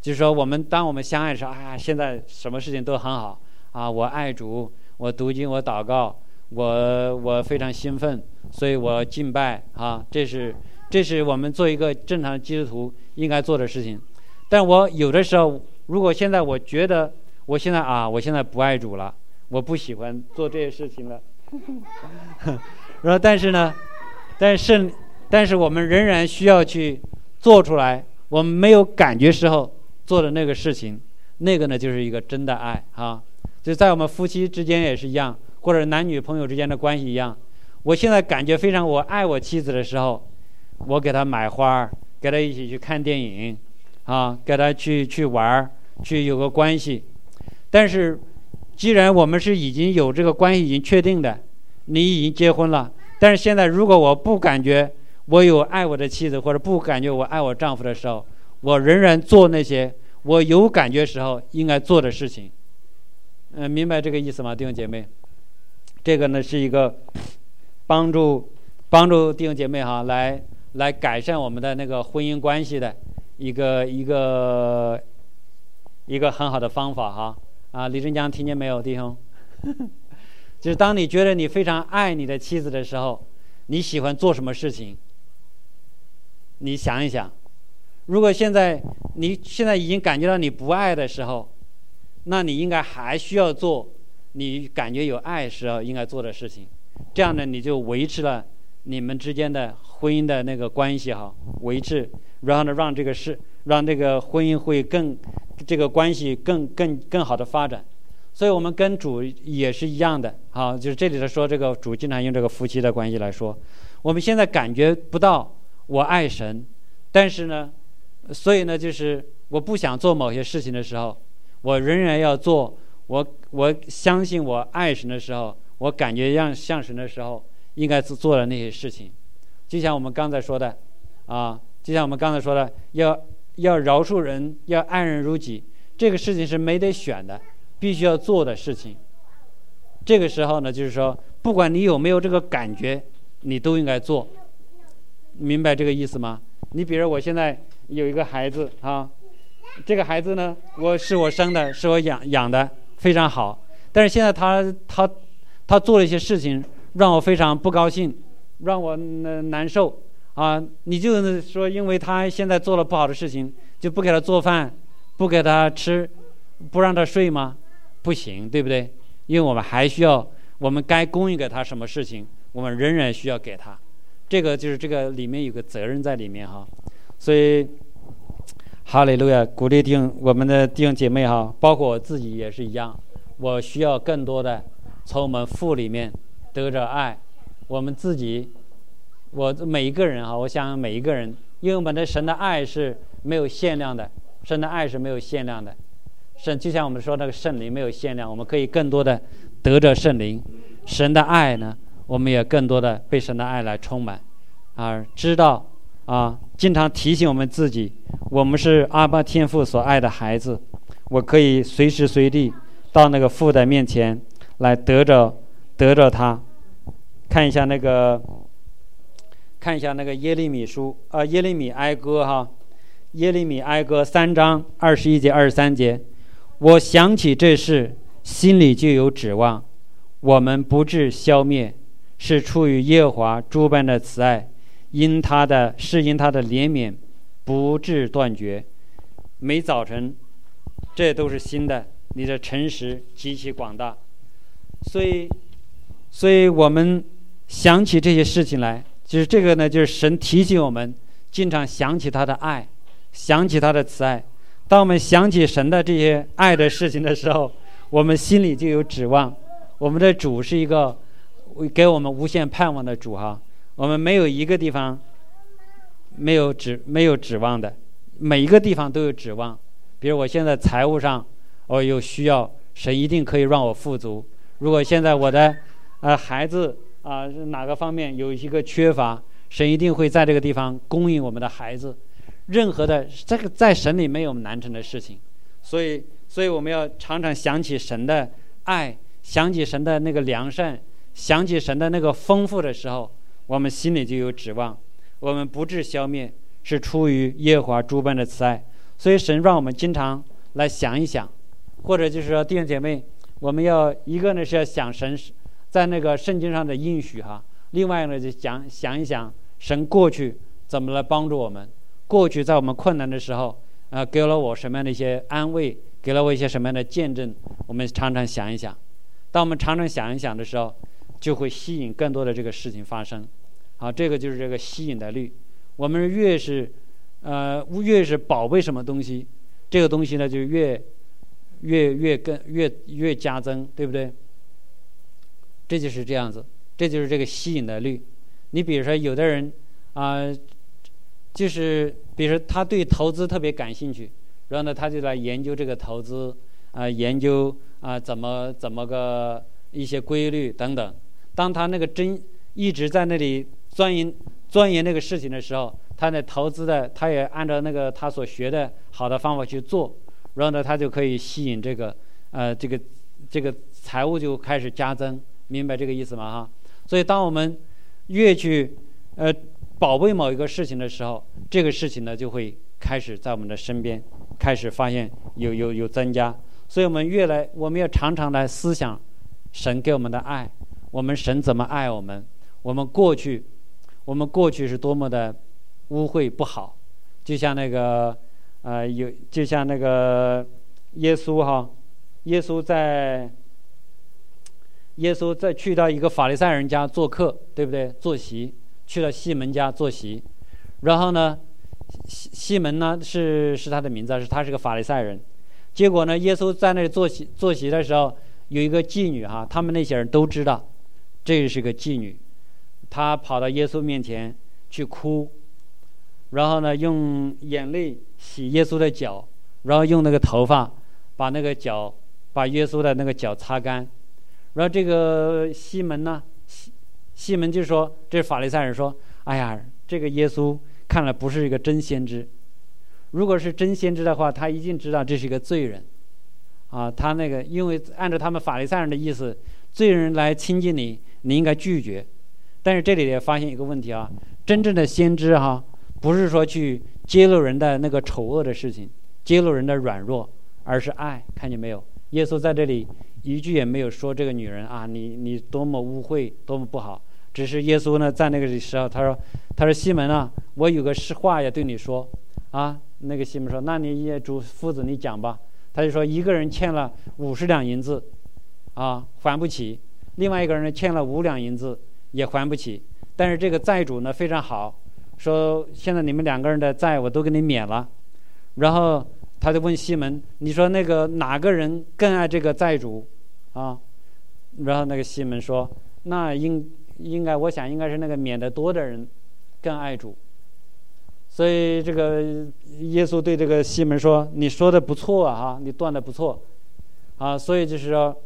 就是说，我们当我们相爱的时候，啊，现在什么事情都很好啊，我爱主。我读经，我祷告，我我非常兴奋，所以我敬拜啊！这是这是我们做一个正常的基督徒应该做的事情。但我有的时候，如果现在我觉得我现在啊，我现在不爱主了，我不喜欢做这些事情了。然后，但是呢，但是但是我们仍然需要去做出来。我们没有感觉时候做的那个事情，那个呢，就是一个真的爱啊。就在我们夫妻之间也是一样，或者男女朋友之间的关系一样。我现在感觉非常我爱我妻子的时候，我给她买花，给她一起去看电影，啊，给她去去玩，去有个关系。但是，既然我们是已经有这个关系已经确定的，你已经结婚了。但是现在如果我不感觉我有爱我的妻子，或者不感觉我爱我丈夫的时候，我仍然做那些我有感觉时候应该做的事情。嗯，明白这个意思吗，弟兄姐妹？这个呢是一个帮助帮助弟兄姐妹哈，来来改善我们的那个婚姻关系的一个一个一个很好的方法哈。啊，李振江听见没有，弟兄？就是当你觉得你非常爱你的妻子的时候，你喜欢做什么事情？你想一想，如果现在你现在已经感觉到你不爱的时候。那你应该还需要做你感觉有爱时候应该做的事情，这样呢，你就维持了你们之间的婚姻的那个关系哈，维持，然后呢，让这个事，让这个婚姻会更，这个关系更更更好的发展。所以我们跟主也是一样的，好，就是这里头说这个主经常用这个夫妻的关系来说，我们现在感觉不到我爱神，但是呢，所以呢，就是我不想做某些事情的时候。我仍然要做，我我相信我爱神的时候，我感觉让像神的时候，应该是做的那些事情，就像我们刚才说的，啊，就像我们刚才说的，要要饶恕人，要爱人如己，这个事情是没得选的，必须要做的事情。这个时候呢，就是说，不管你有没有这个感觉，你都应该做，明白这个意思吗？你比如我现在有一个孩子啊。这个孩子呢，我是我生的，是我养养的，非常好。但是现在他他他做了一些事情，让我非常不高兴，让我难受啊！你就是说，因为他现在做了不好的事情，就不给他做饭，不给他吃，不让他睡吗？不行，对不对？因为我们还需要，我们该供应给他什么事情，我们仍然需要给他。这个就是这个里面有个责任在里面哈。所以，哈利路亚，鼓励弟兄我们的弟兄姐妹哈，包括我自己也是一样，我需要更多的从我们父里面得着爱。我们自己，我每一个人哈，我想每一个人，因为我们的神的爱是没有限量的，神的爱是没有限量的。圣就像我们说那个圣灵没有限量，我们可以更多的得着圣灵，神的爱呢，我们也更多的被神的爱来充满，啊，知道啊，经常提醒我们自己，我们是阿巴天父所爱的孩子，我可以随时随地到那个父的面前来得着得着他，看一下那个，看一下那个耶利米书啊，耶利米哀歌哈，耶利米哀歌三章二十一节二十三节。我想起这事，心里就有指望。我们不至消灭，是出于耶和华诸般的慈爱，因他的是因他的怜悯，不致断绝。每早晨，这都是新的。你的诚实极其广大，所以，所以我们想起这些事情来，就是这个呢，就是神提醒我们，经常想起他的爱，想起他的慈爱。当我们想起神的这些爱的事情的时候，我们心里就有指望。我们的主是一个给我们无限盼望的主哈。我们没有一个地方没有指没有指望的，每一个地方都有指望。比如我现在财务上我有需要，神一定可以让我富足。如果现在我的呃孩子啊哪个方面有一个缺乏，神一定会在这个地方供应我们的孩子。任何的这个在神里没有难成的事情，所以，所以我们要常常想起神的爱，想起神的那个良善，想起神的那个丰富的时候，我们心里就有指望。我们不致消灭，是出于耶和华诸般的慈爱。所以神让我们经常来想一想，或者就是说弟兄姐妹，我们要一个呢是要想神在那个圣经上的应许哈，另外呢就想想一想神过去怎么来帮助我们。过去在我们困难的时候，啊，给了我什么样的一些安慰，给了我一些什么样的见证？我们常常想一想。当我们常常想一想的时候，就会吸引更多的这个事情发生。好，这个就是这个吸引的律。我们越是，呃，越是宝贝什么东西，这个东西呢就越，越越更越越加增，对不对？这就是这样子，这就是这个吸引的率。你比如说，有的人啊。就是，比如说他对投资特别感兴趣，然后呢，他就来研究这个投资，啊，研究啊怎么怎么个一些规律等等。当他那个真一直在那里钻研钻研那个事情的时候，他的投资的他也按照那个他所学的好的方法去做，然后呢，他就可以吸引这个呃这个这个财务就开始加增，明白这个意思吗？哈，所以当我们越去呃。宝贝某一个事情的时候，这个事情呢就会开始在我们的身边，开始发现有有有增加。所以我们越来，我们要常常来思想神给我们的爱，我们神怎么爱我们？我们过去，我们过去是多么的污秽不好，就像那个呃有，就像那个耶稣哈，耶稣在耶稣在去到一个法利赛人家做客，对不对？坐席。去了西门家坐席，然后呢，西西门呢是是他的名字，是他是个法利赛人。结果呢，耶稣在那里坐席坐席的时候，有一个妓女哈，他们那些人都知道，这是个妓女，她跑到耶稣面前去哭，然后呢，用眼泪洗耶稣的脚，然后用那个头发把那个脚把耶稣的那个脚擦干，然后这个西门呢。西西门就说：“这法利赛人说，哎呀，这个耶稣看来不是一个真先知。如果是真先知的话，他一定知道这是一个罪人。啊，他那个因为按照他们法利赛人的意思，罪人来亲近你，你应该拒绝。但是这里也发现一个问题啊，真正的先知哈，不是说去揭露人的那个丑恶的事情，揭露人的软弱，而是爱。看见没有？耶稣在这里一句也没有说这个女人啊，你你多么污秽，多么不好。”只是耶稣呢，在那个时候，他说：“他说西门啊，我有个实话要对你说，啊，那个西门说，那你也主夫子你讲吧。他就说，一个人欠了五十两银子，啊，还不起；另外一个人呢，欠了五两银子，也还不起。但是这个债主呢非常好，说现在你们两个人的债我都给你免了。然后他就问西门：“你说那个哪个人更爱这个债主啊？”然后那个西门说：“那应应该，我想应该是那个免得多的人更爱主。”所以这个耶稣对这个西门说：“你说的不错啊，你断的不错啊。”所以就是说，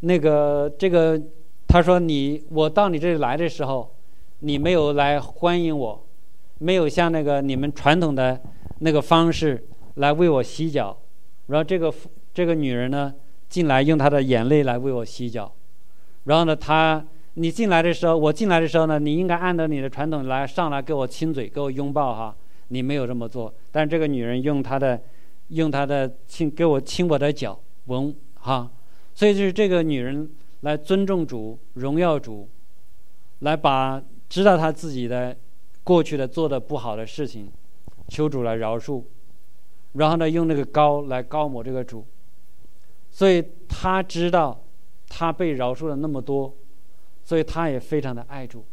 那个这个他说你我到你这里来的时候，你没有来欢迎我，没有像那个你们传统的那个方式来为我洗脚。然后这个这个女人呢？进来用她的眼泪来为我洗脚，然后呢，她你进来的时候，我进来的时候呢，你应该按照你的传统来上来给我亲嘴，给我拥抱哈。你没有这么做，但是这个女人用她的，用她的亲给我亲我的脚，闻哈。所以就是这个女人来尊重主、荣耀主，来把知道她自己的过去的做的不好的事情，求主来饶恕，然后呢，用那个膏来膏抹这个主。所以他知道，他被饶恕了那么多，所以他也非常的爱主。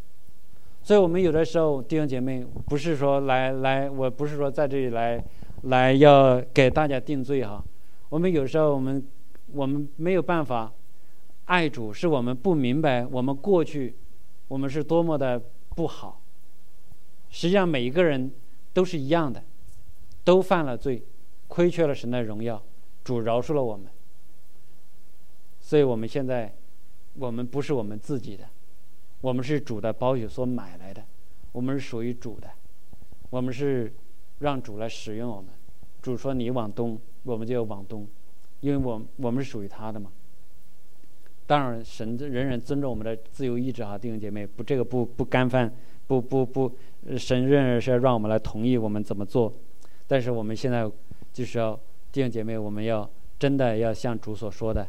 所以我们有的时候弟兄姐妹不是说来来，我不是说在这里来来要给大家定罪哈。我们有时候我们我们没有办法爱主，是我们不明白我们过去我们是多么的不好。实际上每一个人都是一样的，都犯了罪，亏缺了神的荣耀，主饶恕了我们。所以我们现在，我们不是我们自己的，我们是主的宝血所买来的，我们是属于主的，我们是让主来使用我们。主说你往东，我们就要往东，因为我我们是属于他的嘛。当然，神仍然尊重我们的自由意志啊，弟兄姐妹，不这个不不干犯，不不不，神仍然是要让我们来同意我们怎么做。但是我们现在就是要弟兄姐妹，我们要真的要像主所说的。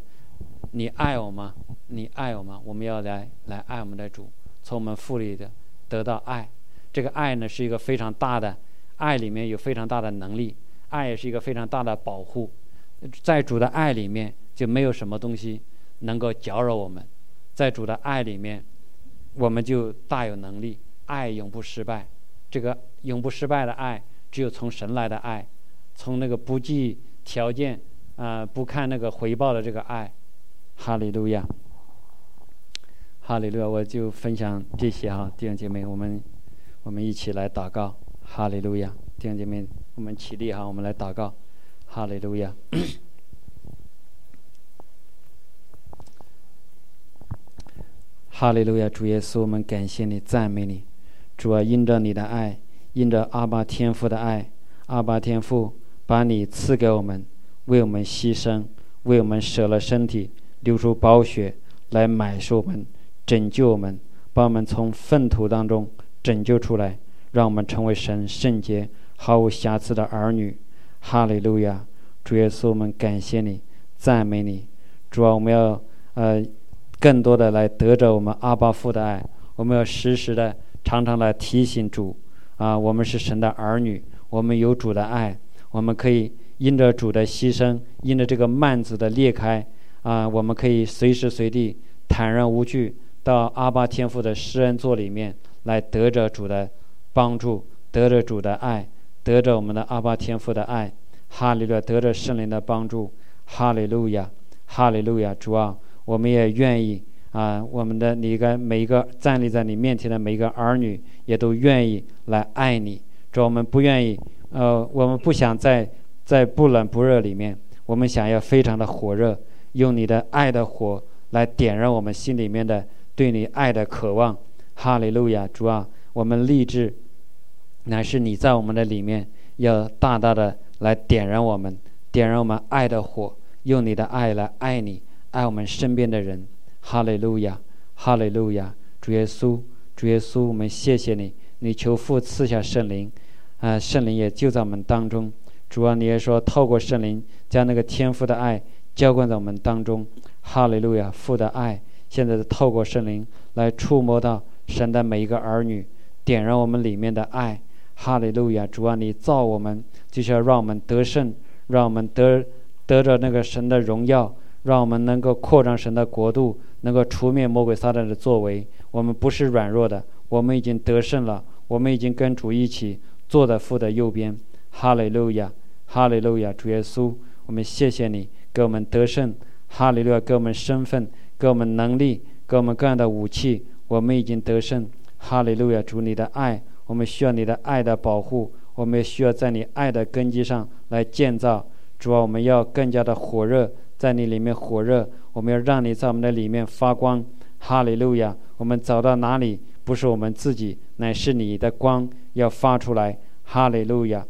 你爱我吗？你爱我吗？我们要来来爱我们的主，从我们腹里的得到爱。这个爱呢，是一个非常大的爱，里面有非常大的能力。爱也是一个非常大的保护，在主的爱里面就没有什么东西能够搅扰我们。在主的爱里面，我们就大有能力。爱永不失败，这个永不失败的爱，只有从神来的爱，从那个不计条件啊，不看那个回报的这个爱。哈利路亚，哈利路亚！我就分享这些哈，弟兄姐妹，我们我们一起来祷告。哈利路亚，弟兄姐妹，我们起立哈，我们来祷告。哈利路亚，哈利路亚！主耶稣，我们感谢你，赞美你。主啊，因着你的爱，因着阿巴天父的爱，阿巴天父把你赐给我们，为我们牺牲，为我们舍了身体。流出宝血来买赎我们，拯救我们，把我们从粪土当中拯救出来，让我们成为神圣洁、毫无瑕疵的儿女。哈利路亚！主耶稣，我们感谢你，赞美你。主啊，我们要呃更多的来得着我们阿巴父的爱，我们要时时的、常常来提醒主啊，我们是神的儿女，我们有主的爱，我们可以因着主的牺牲，因着这个幔子的裂开。啊，我们可以随时随地坦然无惧到阿巴天父的施恩座里面来得着主的帮助，得着主的爱，得着我们的阿巴天父的爱，哈利路亚，得着圣灵的帮助，哈利路亚，哈利路亚，主啊，我们也愿意啊，我们的你个每一个站立在你面前的每一个儿女也都愿意来爱你，主，我们不愿意，呃，我们不想在在不冷不热里面，我们想要非常的火热。用你的爱的火来点燃我们心里面的对你爱的渴望，哈利路亚，主啊，我们立志，乃是你在我们的里面要大大的来点燃我们，点燃我们爱的火，用你的爱来爱你，爱我们身边的人，哈利路亚，哈利路亚，主耶稣，主耶稣，我们谢谢你，你求父赐下圣灵，啊，圣灵也就在我们当中，主啊，你也说透过圣灵将那个天父的爱。浇灌在我们当中，哈利路亚！父的爱现在透过圣灵来触摸到神的每一个儿女，点燃我们里面的爱，哈利路亚！主啊，你造我们就是要让我们得胜，让我们得得着那个神的荣耀，让我们能够扩张神的国度，能够除灭魔鬼撒旦的作为。我们不是软弱的，我们已经得胜了，我们已经跟主一起坐在父的右边。哈利路亚，哈利路亚，主耶稣，我们谢谢你给我们得胜。哈利路亚，给我们身份，给我们能力，给我们各样的武器，我们已经得胜。哈利路亚，主你的爱，我们需要你的爱的保护，我们也需要在你爱的根基上来建造。主啊，我们要更加的火热，在你里面火热，我们要让你在我们的里面发光。哈利路亚，我们走到哪里，不是我们自己，乃是你的光要发出来。哈利路亚，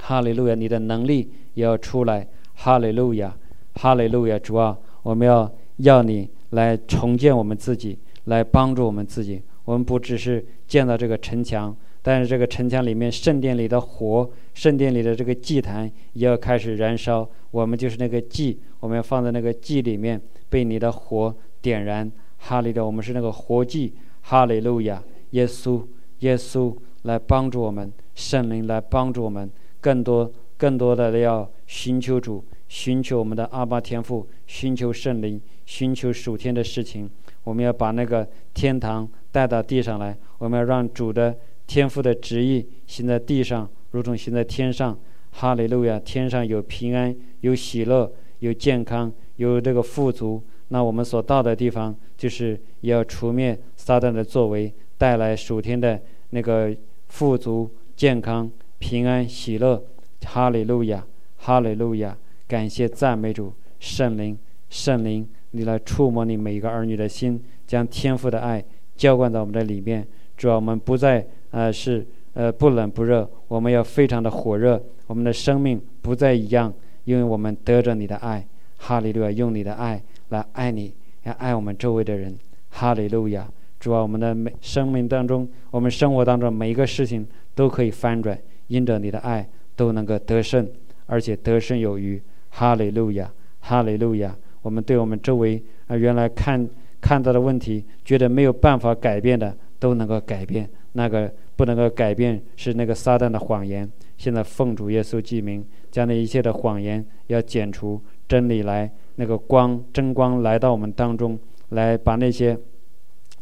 哈利路亚，你的能力也要出来。哈利路亚，哈利路亚，主啊，我们要要你来重建我们自己，来帮助我们自己。我们不只是建造这个城墙，但是这个城墙里面圣殿里的火，圣殿里的这个祭坛也要开始燃烧。我们就是那个祭，我们要放在那个祭里面，被你的火点燃。哈利的，我们是那个活祭。哈利路亚，耶稣，耶稣来帮助我们，圣灵来帮助我们，更多更多的要寻求主，寻求我们的阿巴天父，寻求圣灵，寻求属天的事情。我们要把那个天堂带到地上来，我们要让主的天父的旨意行在地上，如同行在天上。哈利路亚！天上有平安，有喜乐，有健康，有这个富足。那我们所到的地方，就是要除灭撒旦的作为，带来属天的那个富足、健康、平安、喜乐。哈利路亚！哈利路亚！感谢赞美主，圣灵，圣灵。你来触摸你每一个儿女的心，将天赋的爱浇灌到我们的里面。主要我们不再呃是呃不冷不热，我们要非常的火热。我们的生命不再一样，因为我们得着你的爱。哈利路亚，用你的爱来爱你，要爱我们周围的人。哈利路亚，主要我们的每生命当中，我们生活当中每一个事情都可以翻转，因着你的爱都能够得胜，而且得胜有余。哈利路亚，哈利路亚。我们对我们周围啊，原来看看到的问题，觉得没有办法改变的，都能够改变。那个不能够改变是那个撒旦的谎言。现在奉主耶稣记名，将那一切的谎言要剪除，真理来，那个光真光来到我们当中，来把那些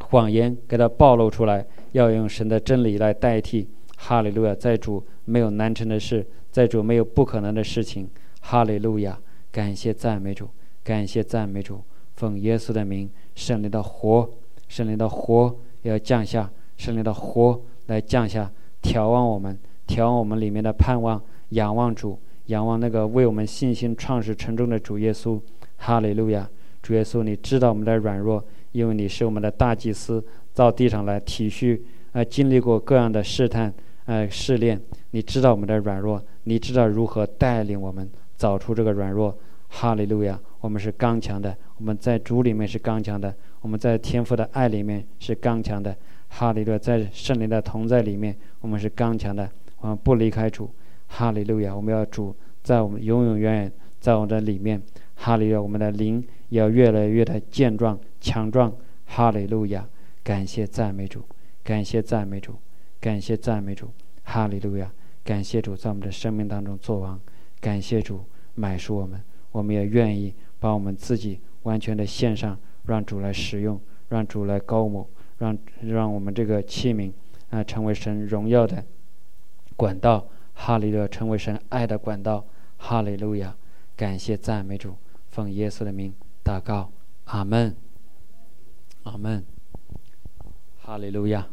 谎言给它暴露出来，要用神的真理来代替。哈利路亚，在主没有难成的事，在主没有不可能的事情。哈利路亚，感谢赞美主。感谢赞美主，奉耶稣的名，圣灵的火，圣灵的火要降下，圣灵的火来降下，调望我们，调望我们里面的盼望，仰望主，仰望那个为我们信心创始成终的主耶稣。哈利路亚，主耶稣，你知道我们的软弱，因为你是我们的大祭司，到地上来体恤，呃，经历过各样的试探，呃，试炼，你知道我们的软弱，你知道如何带领我们找出这个软弱。哈利路亚。我们是刚强的，我们在主里面是刚强的，我们在天父的爱里面是刚强的。哈利路亚，在圣灵的同在里面，我们是刚强的，我们不离开主。哈利路亚，我们要主在我们永永远远在我们的里面。哈利路亚，我们的灵要越来越的健壮强壮。哈利路亚，感谢赞美主，感谢赞美主，感谢赞美主。哈利路亚，感谢主在我们的生命当中作王，感谢主买赎我们，我们也愿意。把我们自己完全的献上，让主来使用，让主来高某，让让我们这个器皿啊成为神荣耀的管道。哈利路亚，成为神爱的管道。哈利路亚，感谢赞美主，奉耶稣的名祷告，阿门，阿门。哈利路亚。